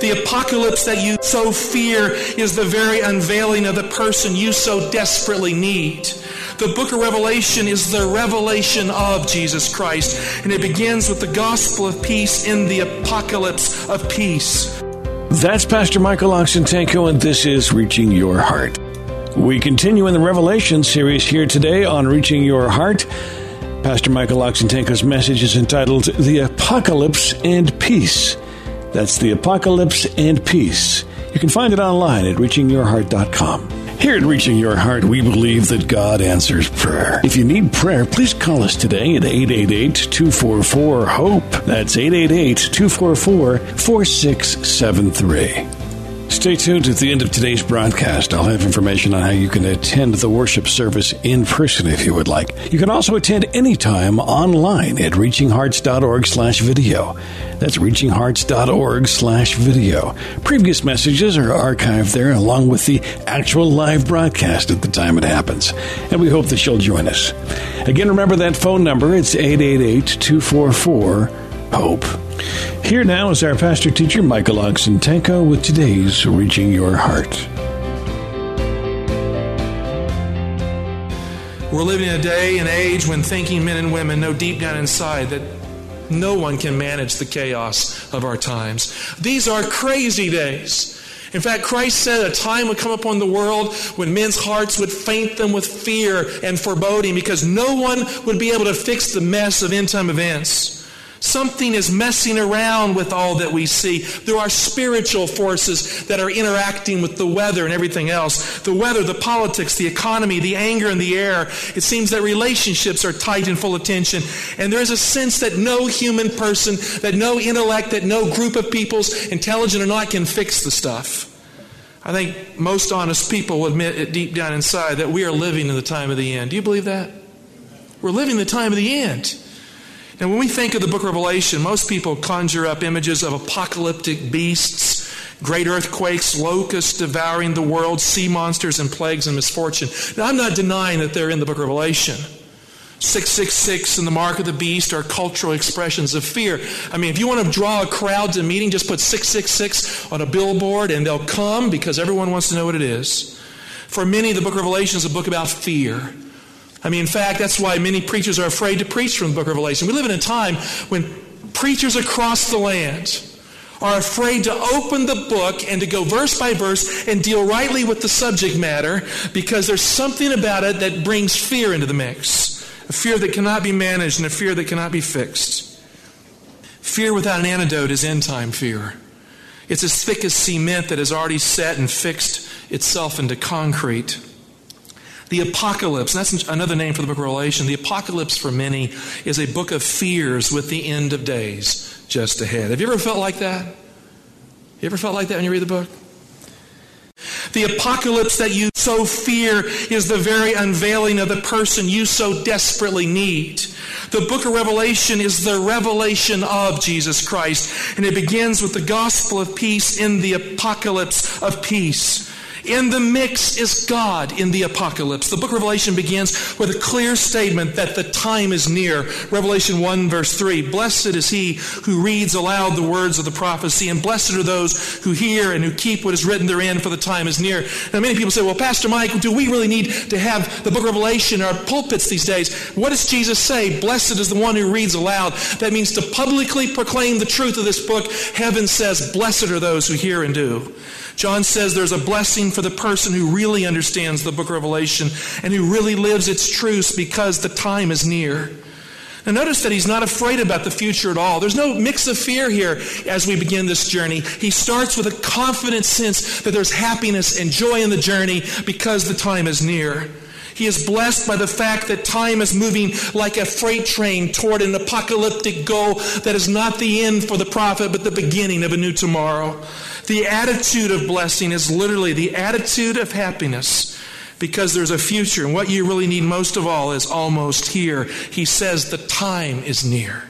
The apocalypse that you so fear is the very unveiling of the person you so desperately need. The book of Revelation is the revelation of Jesus Christ, and it begins with the gospel of peace in the apocalypse of peace. That's Pastor Michael Oxentenko, and this is Reaching Your Heart. We continue in the Revelation series here today on Reaching Your Heart. Pastor Michael Oxentenko's message is entitled The Apocalypse and Peace. That's The Apocalypse and Peace. You can find it online at reachingyourheart.com. Here at Reaching Your Heart, we believe that God answers prayer. If you need prayer, please call us today at 888 244 HOPE. That's 888 244 4673. Stay tuned at the end of today's broadcast. I'll have information on how you can attend the worship service in person if you would like. You can also attend anytime online at reachinghearts.org slash video. That's reachinghearts.org slash video. Previous messages are archived there along with the actual live broadcast at the time it happens. And we hope that you'll join us. Again, remember that phone number. It's 888 244 HOPE. Here now is our pastor teacher, Michael Oxentenko, with today's Reaching Your Heart. We're living in a day and age when thinking men and women know deep down inside that no one can manage the chaos of our times. These are crazy days. In fact, Christ said a time would come upon the world when men's hearts would faint them with fear and foreboding because no one would be able to fix the mess of end time events. Something is messing around with all that we see. There are spiritual forces that are interacting with the weather and everything else. The weather, the politics, the economy, the anger in the air. It seems that relationships are tight and full of tension. And there is a sense that no human person, that no intellect, that no group of peoples, intelligent or not, can fix the stuff. I think most honest people will admit it deep down inside that we are living in the time of the end. Do you believe that? We're living the time of the end. And when we think of the book of Revelation, most people conjure up images of apocalyptic beasts, great earthquakes, locusts devouring the world, sea monsters, and plagues and misfortune. Now, I'm not denying that they're in the book of Revelation. 666 and the mark of the beast are cultural expressions of fear. I mean, if you want to draw a crowd to a meeting, just put 666 on a billboard and they'll come because everyone wants to know what it is. For many, the book of Revelation is a book about fear. I mean, in fact, that's why many preachers are afraid to preach from the book of Revelation. We live in a time when preachers across the land are afraid to open the book and to go verse by verse and deal rightly with the subject matter because there's something about it that brings fear into the mix. A fear that cannot be managed and a fear that cannot be fixed. Fear without an antidote is end time fear. It's as thick as cement that has already set and fixed itself into concrete. The apocalypse, that's another name for the book of Revelation. The apocalypse for many is a book of fears with the end of days just ahead. Have you ever felt like that? You ever felt like that when you read the book? The apocalypse that you so fear is the very unveiling of the person you so desperately need. The book of Revelation is the revelation of Jesus Christ, and it begins with the gospel of peace in the apocalypse of peace. In the mix is God in the apocalypse. The book of Revelation begins with a clear statement that the time is near. Revelation 1, verse 3 Blessed is he who reads aloud the words of the prophecy, and blessed are those who hear and who keep what is written therein, for the time is near. Now, many people say, Well, Pastor Mike, do we really need to have the book of Revelation in our pulpits these days? What does Jesus say? Blessed is the one who reads aloud. That means to publicly proclaim the truth of this book. Heaven says, Blessed are those who hear and do. John says there's a blessing for the person who really understands the book of Revelation and who really lives its truths because the time is near. Now, notice that he's not afraid about the future at all. There's no mix of fear here as we begin this journey. He starts with a confident sense that there's happiness and joy in the journey because the time is near. He is blessed by the fact that time is moving like a freight train toward an apocalyptic goal that is not the end for the prophet, but the beginning of a new tomorrow. The attitude of blessing is literally the attitude of happiness because there's a future, and what you really need most of all is almost here. He says the time is near.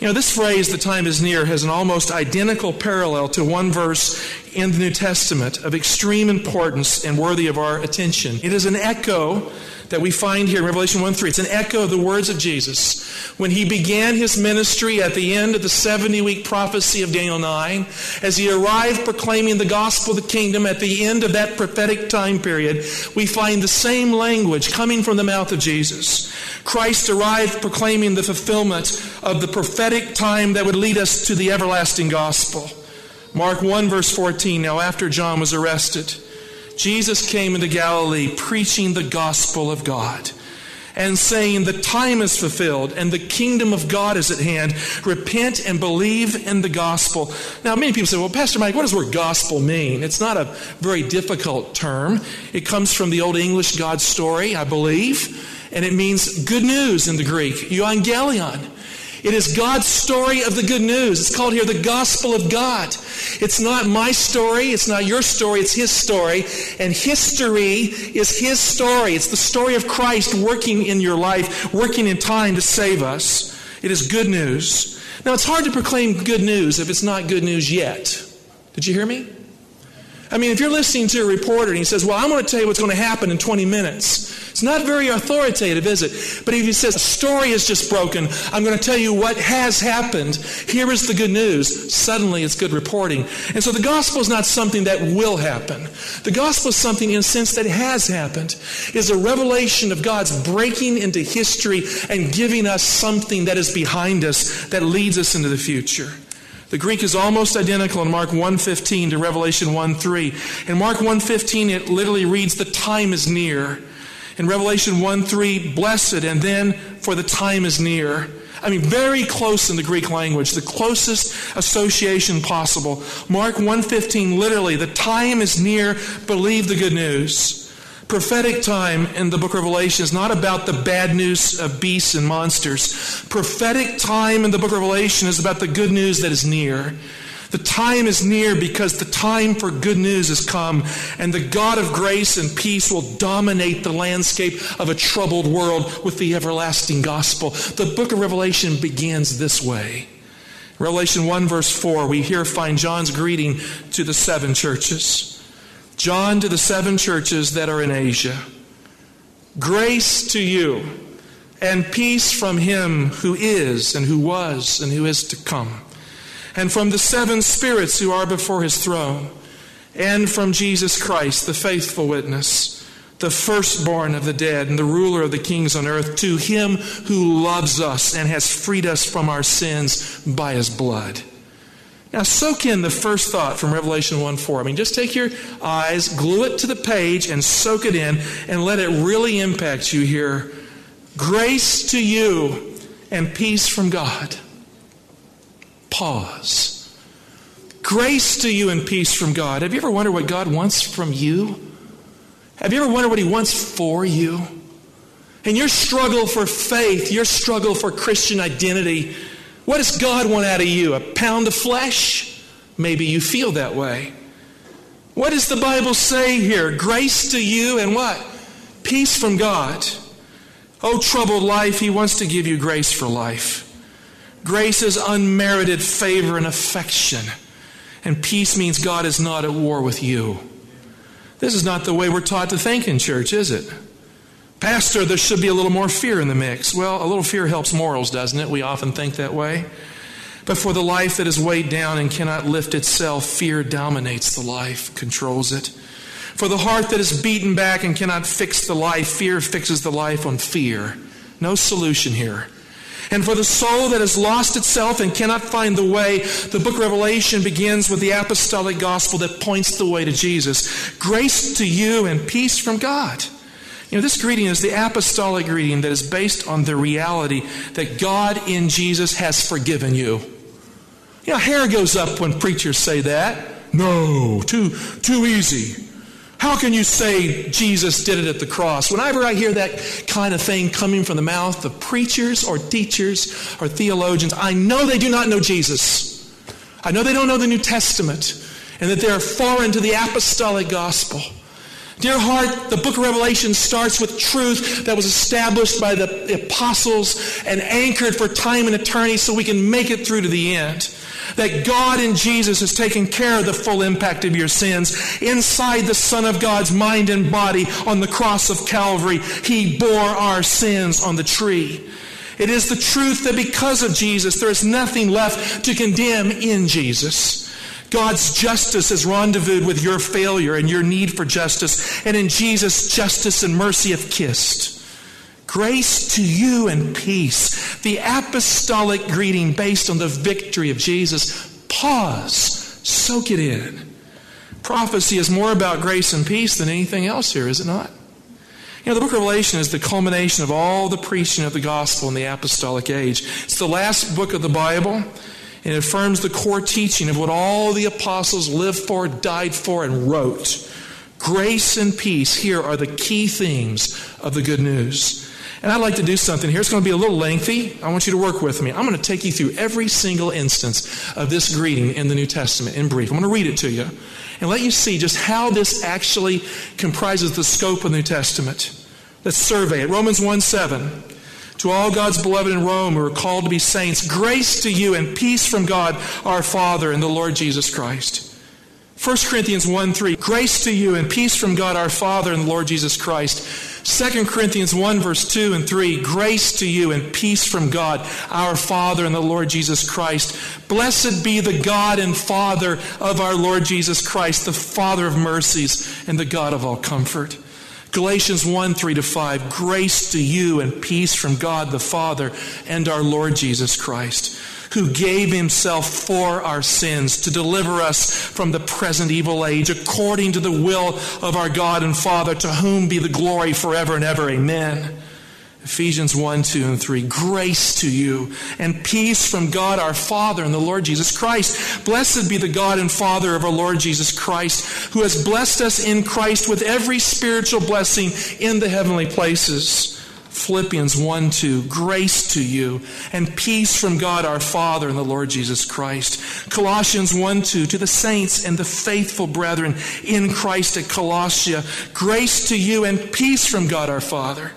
You know, this phrase, the time is near, has an almost identical parallel to one verse in the New Testament of extreme importance and worthy of our attention. It is an echo that we find here in Revelation 1 3. It's an echo of the words of Jesus. When he began his ministry at the end of the 70 week prophecy of Daniel 9, as he arrived proclaiming the gospel of the kingdom at the end of that prophetic time period, we find the same language coming from the mouth of Jesus. Christ arrived proclaiming the fulfillment of the prophetic time that would lead us to the everlasting gospel. Mark 1, verse 14. Now, after John was arrested, Jesus came into Galilee preaching the gospel of God and saying, The time is fulfilled and the kingdom of God is at hand. Repent and believe in the gospel. Now, many people say, Well, Pastor Mike, what does the word gospel mean? It's not a very difficult term. It comes from the Old English God story, I believe, and it means good news in the Greek, euangelion. It is God's story of the good news. It's called here the gospel of God. It's not my story. It's not your story. It's His story. And history is His story. It's the story of Christ working in your life, working in time to save us. It is good news. Now, it's hard to proclaim good news if it's not good news yet. Did you hear me? I mean, if you're listening to a reporter and he says, Well, I'm going to tell you what's going to happen in 20 minutes, it's not very authoritative, is it? But if he says, A story is just broken, I'm going to tell you what has happened, here is the good news, suddenly it's good reporting. And so the gospel is not something that will happen. The gospel is something, in a sense, that has happened, is a revelation of God's breaking into history and giving us something that is behind us that leads us into the future. The Greek is almost identical in Mark 1:15 to Revelation 1:3. In Mark 1:15 it literally reads the time is near. In Revelation 1:3 blessed and then for the time is near. I mean very close in the Greek language, the closest association possible. Mark 1:15 literally the time is near, believe the good news prophetic time in the book of Revelation is not about the bad news of beasts and monsters. Prophetic time in the book of Revelation is about the good news that is near. The time is near because the time for good news has come, and the God of grace and peace will dominate the landscape of a troubled world with the everlasting gospel. The book of Revelation begins this way. Revelation 1, verse 4, we here find John's greeting to the seven churches. John to the seven churches that are in Asia. Grace to you and peace from him who is and who was and who is to come, and from the seven spirits who are before his throne, and from Jesus Christ, the faithful witness, the firstborn of the dead and the ruler of the kings on earth, to him who loves us and has freed us from our sins by his blood now, soak in the first thought from Revelation 1 4. I mean, just take your eyes, glue it to the page, and soak it in, and let it really impact you here. Grace to you and peace from God. Pause. Grace to you and peace from God. Have you ever wondered what God wants from you? Have you ever wondered what He wants for you? In your struggle for faith, your struggle for Christian identity, what does God want out of you? A pound of flesh? Maybe you feel that way. What does the Bible say here? Grace to you and what? Peace from God. Oh, troubled life, He wants to give you grace for life. Grace is unmerited favor and affection. And peace means God is not at war with you. This is not the way we're taught to think in church, is it? Pastor, there should be a little more fear in the mix. Well, a little fear helps morals, doesn't it? We often think that way. But for the life that is weighed down and cannot lift itself, fear dominates the life, controls it. For the heart that is beaten back and cannot fix the life, fear fixes the life on fear. No solution here. And for the soul that has lost itself and cannot find the way, the book of Revelation begins with the apostolic gospel that points the way to Jesus. Grace to you and peace from God. You know, this greeting is the apostolic greeting that is based on the reality that God in Jesus has forgiven you. You know, hair goes up when preachers say that. No, too, too easy. How can you say Jesus did it at the cross? Whenever I hear that kind of thing coming from the mouth of preachers or teachers or theologians, I know they do not know Jesus. I know they don't know the New Testament and that they are foreign to the apostolic gospel. Dear heart, the book of Revelation starts with truth that was established by the apostles and anchored for time and eternity so we can make it through to the end. That God in Jesus has taken care of the full impact of your sins. Inside the Son of God's mind and body on the cross of Calvary, He bore our sins on the tree. It is the truth that because of Jesus, there is nothing left to condemn in Jesus. God's justice is rendezvoused with your failure and your need for justice. And in Jesus, justice and mercy have kissed. Grace to you and peace. The apostolic greeting based on the victory of Jesus. Pause. Soak it in. Prophecy is more about grace and peace than anything else here, is it not? You know, the book of Revelation is the culmination of all the preaching of the gospel in the apostolic age. It's the last book of the Bible and it affirms the core teaching of what all the apostles lived for, died for, and wrote. Grace and peace here are the key themes of the good news. And I'd like to do something here. It's going to be a little lengthy. I want you to work with me. I'm going to take you through every single instance of this greeting in the New Testament in brief. I'm going to read it to you and let you see just how this actually comprises the scope of the New Testament. Let's survey it. Romans 1 7. To all God's beloved in Rome who are called to be saints, grace to you and peace from God our Father and the Lord Jesus Christ. 1 Corinthians 1 3, grace to you and peace from God our Father and the Lord Jesus Christ. 2 Corinthians 1 verse 2 and 3, grace to you and peace from God our Father and the Lord Jesus Christ. Blessed be the God and Father of our Lord Jesus Christ, the Father of mercies and the God of all comfort. Galatians 1 3 to 5. Grace to you and peace from God the Father and our Lord Jesus Christ, who gave himself for our sins to deliver us from the present evil age, according to the will of our God and Father, to whom be the glory forever and ever. Amen. Ephesians 1, 2, and 3. Grace to you and peace from God our Father and the Lord Jesus Christ. Blessed be the God and Father of our Lord Jesus Christ, who has blessed us in Christ with every spiritual blessing in the heavenly places. Philippians 1 2, grace to you and peace from God our Father and the Lord Jesus Christ. Colossians 1 2, to the saints and the faithful brethren in Christ at Colossia, grace to you and peace from God our Father.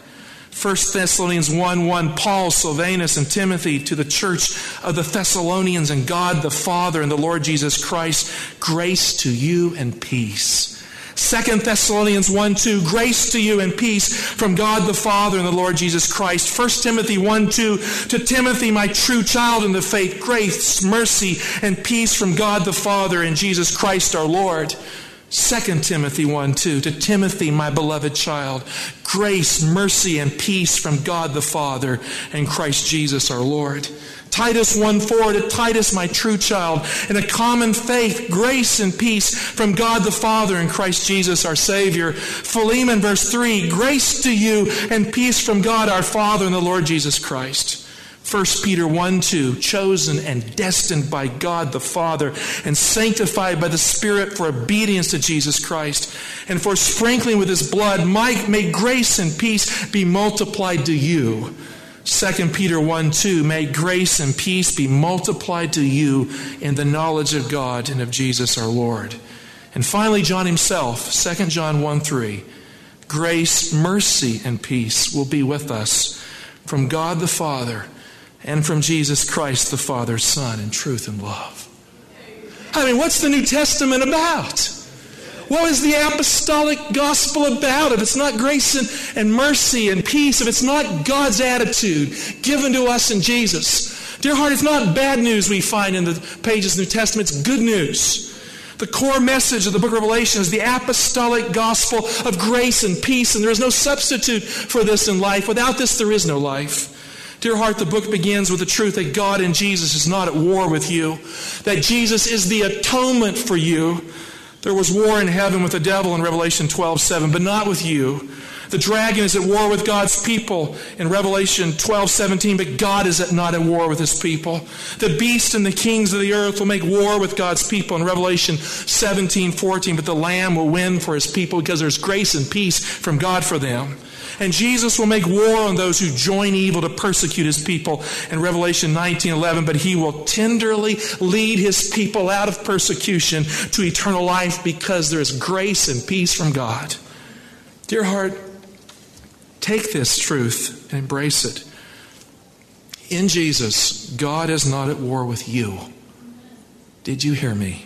1 Thessalonians 1 1, Paul, Silvanus, and Timothy to the church of the Thessalonians and God the Father and the Lord Jesus Christ, grace to you and peace. 2 Thessalonians 1 2, grace to you and peace from God the Father and the Lord Jesus Christ. 1 Timothy 1 2, to Timothy, my true child in the faith, grace, mercy, and peace from God the Father and Jesus Christ our Lord. 2 Timothy 1 2, to Timothy, my beloved child, grace, mercy, and peace from God the Father and Christ Jesus our Lord. Titus 1 4, to Titus, my true child, in a common faith, grace and peace from God the Father and Christ Jesus our Savior. Philemon, verse 3, grace to you and peace from God our Father and the Lord Jesus Christ. 1 Peter 1 2, chosen and destined by God the Father and sanctified by the Spirit for obedience to Jesus Christ and for sprinkling with his blood, may grace and peace be multiplied to you. 2 Peter 1 2, may grace and peace be multiplied to you in the knowledge of God and of Jesus our Lord. And finally, John himself, 2 John 1 3, grace, mercy, and peace will be with us from God the Father and from Jesus Christ, the Father's Son, in truth and love. I mean, what's the New Testament about? What is the apostolic gospel about if it's not grace and, and mercy and peace, if it's not God's attitude given to us in Jesus? Dear heart, it's not bad news we find in the pages of the New Testament, it's good news. The core message of the book of Revelation is the apostolic gospel of grace and peace, and there is no substitute for this in life. Without this, there is no life. Dear heart, the book begins with the truth that God and Jesus is not at war with you, that Jesus is the atonement for you. There was war in heaven with the devil in Revelation 12 7, but not with you. The dragon is at war with God's people in Revelation 12, 17, but God is not at war with his people. The beast and the kings of the earth will make war with God's people in Revelation 17, 14, but the Lamb will win for his people because there's grace and peace from God for them. And Jesus will make war on those who join evil to persecute his people in Revelation 19:11, but he will tenderly lead his people out of persecution to eternal life because there is grace and peace from God. Dear heart, take this truth and embrace it. In Jesus, God is not at war with you. Did you hear me?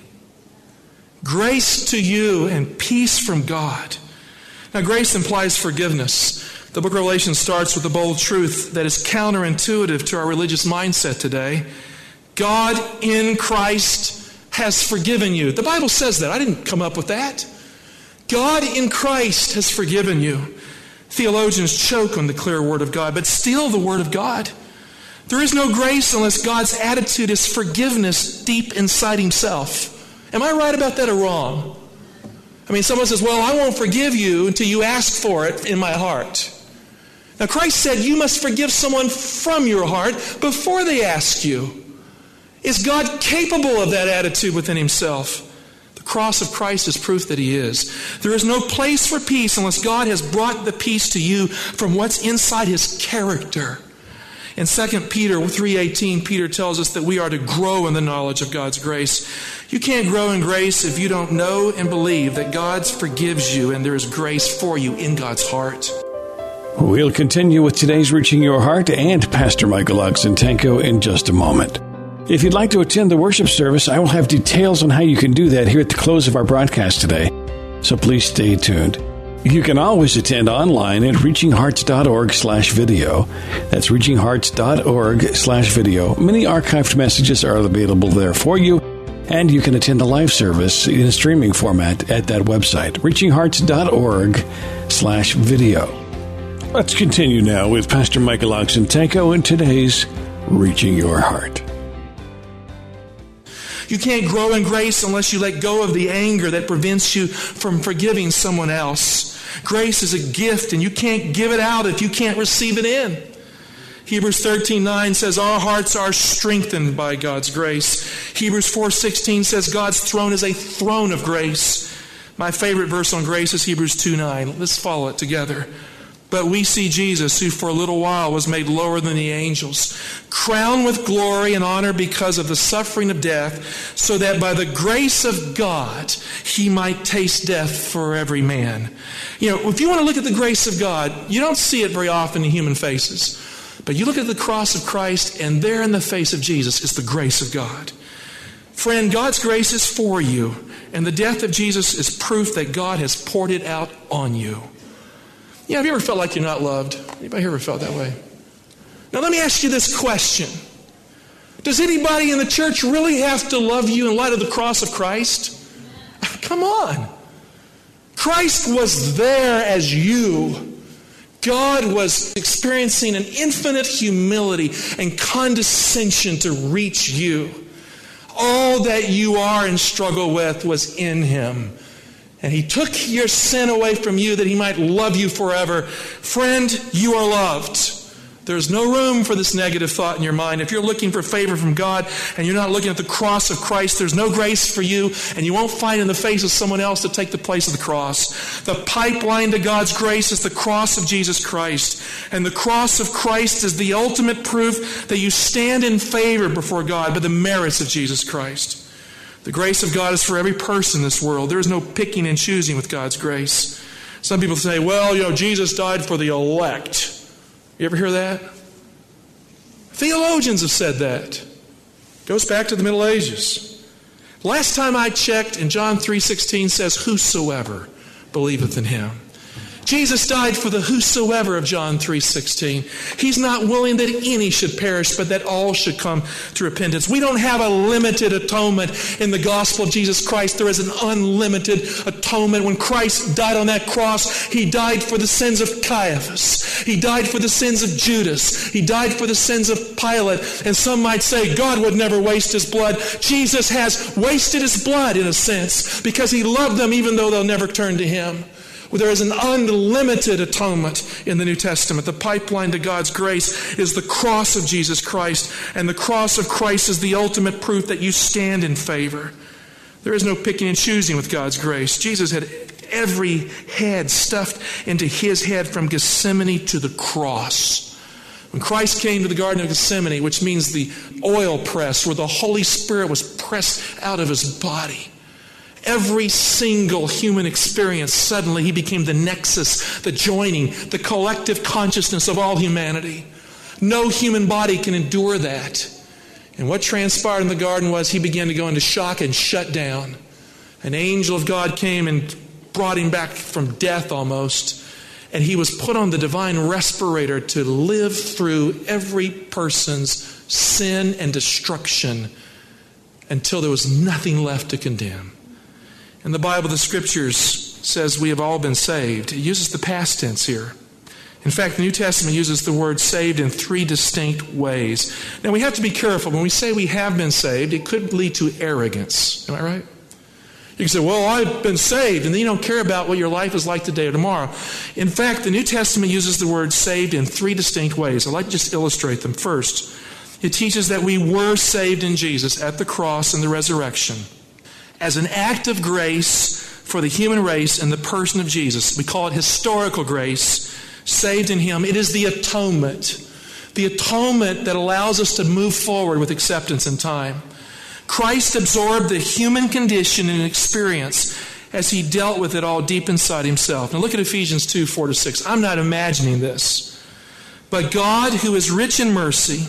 Grace to you and peace from God. Now, grace implies forgiveness. The book of Revelation starts with the bold truth that is counterintuitive to our religious mindset today. God in Christ has forgiven you. The Bible says that. I didn't come up with that. God in Christ has forgiven you. Theologians choke on the clear word of God, but steal the word of God. There is no grace unless God's attitude is forgiveness deep inside himself. Am I right about that or wrong? I mean, someone says, Well, I won't forgive you until you ask for it in my heart. Now, Christ said you must forgive someone from your heart before they ask you. Is God capable of that attitude within himself? The cross of Christ is proof that he is. There is no place for peace unless God has brought the peace to you from what's inside his character. In 2 Peter 3:18, Peter tells us that we are to grow in the knowledge of God's grace. You can't grow in grace if you don't know and believe that God forgives you and there is grace for you in God's heart. We'll continue with today's Reaching Your Heart and Pastor Michael Oxentenko in just a moment. If you'd like to attend the worship service, I will have details on how you can do that here at the close of our broadcast today. So please stay tuned. You can always attend online at reachinghearts.org slash video. That's reachinghearts.org slash video. Many archived messages are available there for you, and you can attend the live service in a streaming format at that website, reachinghearts.org slash video. Let's continue now with Pastor Michael Oxentenko in today's Reaching Your Heart. You can't grow in grace unless you let go of the anger that prevents you from forgiving someone else. Grace is a gift, and you can't give it out if you can't receive it in. Hebrews 13:9 says our hearts are strengthened by God's grace. Hebrews 4:16 says God's throne is a throne of grace. My favorite verse on grace is Hebrews 2:9. Let's follow it together. But we see Jesus, who for a little while was made lower than the angels, crowned with glory and honor because of the suffering of death, so that by the grace of God he might taste death for every man. You know, if you want to look at the grace of God, you don't see it very often in human faces. But you look at the cross of Christ, and there in the face of Jesus is the grace of God. Friend, God's grace is for you, and the death of Jesus is proof that God has poured it out on you. Yeah, have you ever felt like you're not loved? Anybody here ever felt that way? Now, let me ask you this question Does anybody in the church really have to love you in light of the cross of Christ? Come on. Christ was there as you. God was experiencing an infinite humility and condescension to reach you. All that you are and struggle with was in Him. And he took your sin away from you that he might love you forever. Friend, you are loved. There's no room for this negative thought in your mind. If you're looking for favor from God and you're not looking at the cross of Christ, there's no grace for you, and you won't find in the face of someone else to take the place of the cross. The pipeline to God's grace is the cross of Jesus Christ. And the cross of Christ is the ultimate proof that you stand in favor before God by the merits of Jesus Christ. The grace of God is for every person in this world. There is no picking and choosing with God's grace. Some people say, well, you know, Jesus died for the elect. You ever hear that? Theologians have said that. Goes back to the Middle Ages. Last time I checked, in John 3:16 says, Whosoever believeth in him. Jesus died for the whosoever of John 3:16. He's not willing that any should perish, but that all should come to repentance. We don't have a limited atonement in the gospel of Jesus Christ. There is an unlimited atonement. When Christ died on that cross, he died for the sins of Caiaphas. He died for the sins of Judas. He died for the sins of Pilate. And some might say God would never waste his blood. Jesus has wasted his blood in a sense because he loved them even though they'll never turn to him. There is an unlimited atonement in the New Testament. The pipeline to God's grace is the cross of Jesus Christ, and the cross of Christ is the ultimate proof that you stand in favor. There is no picking and choosing with God's grace. Jesus had every head stuffed into his head from Gethsemane to the cross. When Christ came to the Garden of Gethsemane, which means the oil press, where the Holy Spirit was pressed out of his body, every single human experience, suddenly he became the nexus, the joining, the collective consciousness of all humanity. No human body can endure that. And what transpired in the garden was he began to go into shock and shut down. An angel of God came and brought him back from death almost. And he was put on the divine respirator to live through every person's sin and destruction until there was nothing left to condemn. In the Bible, the scriptures says we have all been saved. It uses the past tense here. In fact, the New Testament uses the word saved in three distinct ways. Now, we have to be careful. When we say we have been saved, it could lead to arrogance. Am I right? You can say, Well, I've been saved, and then you don't care about what your life is like today or tomorrow. In fact, the New Testament uses the word saved in three distinct ways. I'd like to just illustrate them. First, it teaches that we were saved in Jesus at the cross and the resurrection as an act of grace for the human race in the person of Jesus. We call it historical grace, saved in Him. It is the atonement, the atonement that allows us to move forward with acceptance in time. Christ absorbed the human condition and experience as he dealt with it all deep inside himself. Now look at Ephesians 2 4 to 6. I'm not imagining this. But God, who is rich in mercy,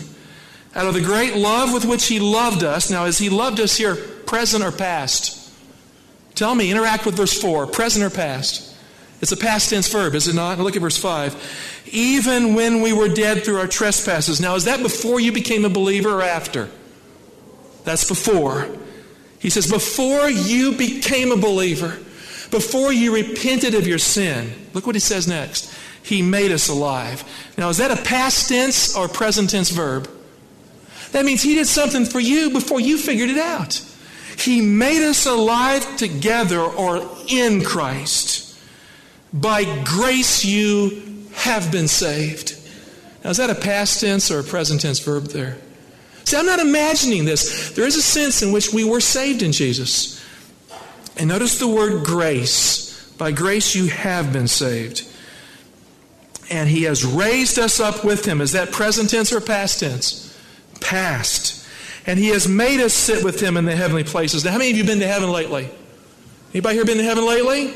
out of the great love with which he loved us, now, as he loved us here present or past? Tell me, interact with verse 4, present or past? It's a past tense verb, is it not? Look at verse 5. Even when we were dead through our trespasses. Now, is that before you became a believer or after? That's before. He says, before you became a believer, before you repented of your sin, look what he says next. He made us alive. Now, is that a past tense or present tense verb? That means he did something for you before you figured it out. He made us alive together or in Christ. By grace you have been saved. Now, is that a past tense or a present tense verb there? See, I'm not imagining this. There is a sense in which we were saved in Jesus. And notice the word grace. By grace you have been saved. And he has raised us up with him. Is that present tense or past tense? Past. And he has made us sit with him in the heavenly places. Now, how many of you been to heaven lately? Anybody here been to heaven lately?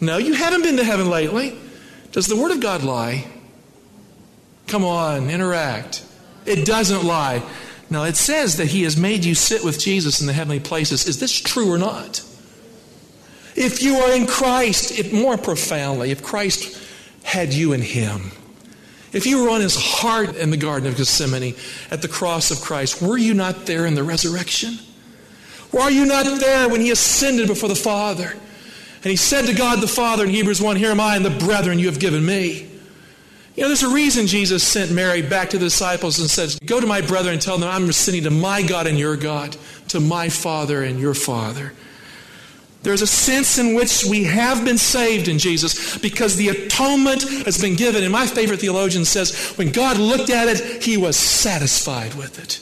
No, you haven't been to heaven lately. Does the Word of God lie? Come on, interact. It doesn't lie. Now, it says that He has made you sit with Jesus in the heavenly places. Is this true or not? If you are in Christ, if more profoundly, if Christ had you in Him, if you were on His heart in the Garden of Gethsemane at the cross of Christ, were you not there in the resurrection? Were you not there when He ascended before the Father? And He said to God the Father in Hebrews 1, Here am I and the brethren you have given me. You know, there's a reason Jesus sent Mary back to the disciples and says, Go to my brother and tell them I'm ascending to my God and your God, to my Father and your Father. There's a sense in which we have been saved in Jesus because the atonement has been given. And my favorite theologian says, when God looked at it, he was satisfied with it.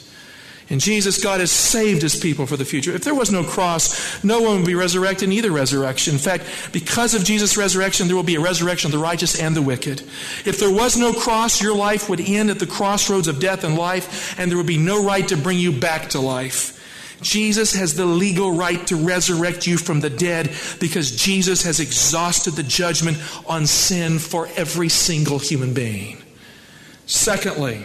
In Jesus, God has saved his people for the future. If there was no cross, no one would be resurrected in either resurrection. In fact, because of Jesus' resurrection, there will be a resurrection of the righteous and the wicked. If there was no cross, your life would end at the crossroads of death and life, and there would be no right to bring you back to life. Jesus has the legal right to resurrect you from the dead because Jesus has exhausted the judgment on sin for every single human being. Secondly,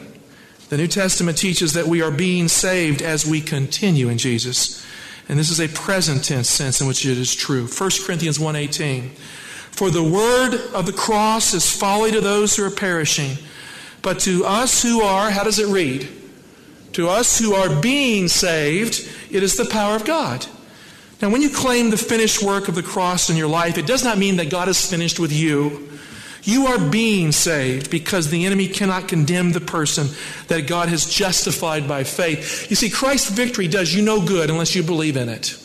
the New Testament teaches that we are being saved as we continue in Jesus. And this is a present tense sense in which it is true. 1 Corinthians 1:18. For the word of the cross is folly to those who are perishing, but to us who are, how does it read? To us who are being saved, it is the power of God. Now, when you claim the finished work of the cross in your life, it does not mean that God is finished with you. You are being saved because the enemy cannot condemn the person that God has justified by faith. You see, Christ's victory does you no good unless you believe in it.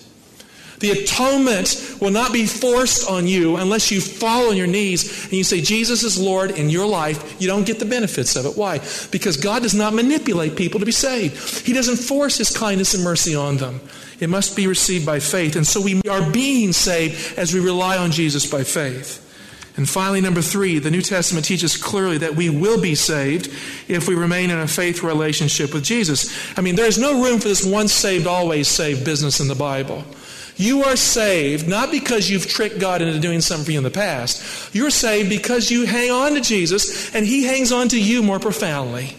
The atonement will not be forced on you unless you fall on your knees and you say, Jesus is Lord in your life. You don't get the benefits of it. Why? Because God does not manipulate people to be saved, He doesn't force His kindness and mercy on them. It must be received by faith. And so we are being saved as we rely on Jesus by faith. And finally, number three, the New Testament teaches clearly that we will be saved if we remain in a faith relationship with Jesus. I mean, there's no room for this once saved, always saved business in the Bible. You are saved not because you've tricked God into doing something for you in the past. You're saved because you hang on to Jesus and He hangs on to you more profoundly.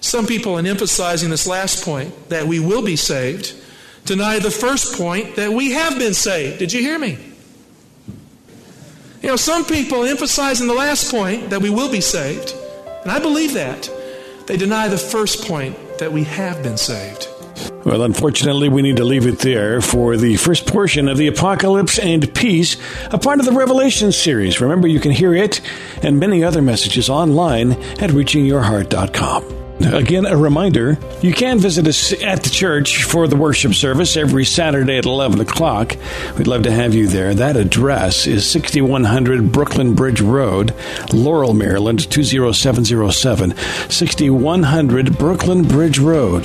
Some people, in emphasizing this last point, that we will be saved, deny the first point that we have been saved. Did you hear me? You know, some people emphasizing the last point that we will be saved, and I believe that. They deny the first point that we have been saved. Well, unfortunately, we need to leave it there for the first portion of the Apocalypse and Peace, a part of the Revelation series. Remember, you can hear it and many other messages online at reachingyourheart.com. Again, a reminder you can visit us at the church for the worship service every Saturday at 11 o'clock. We'd love to have you there. That address is 6100 Brooklyn Bridge Road, Laurel, Maryland 20707. 6100 Brooklyn Bridge Road,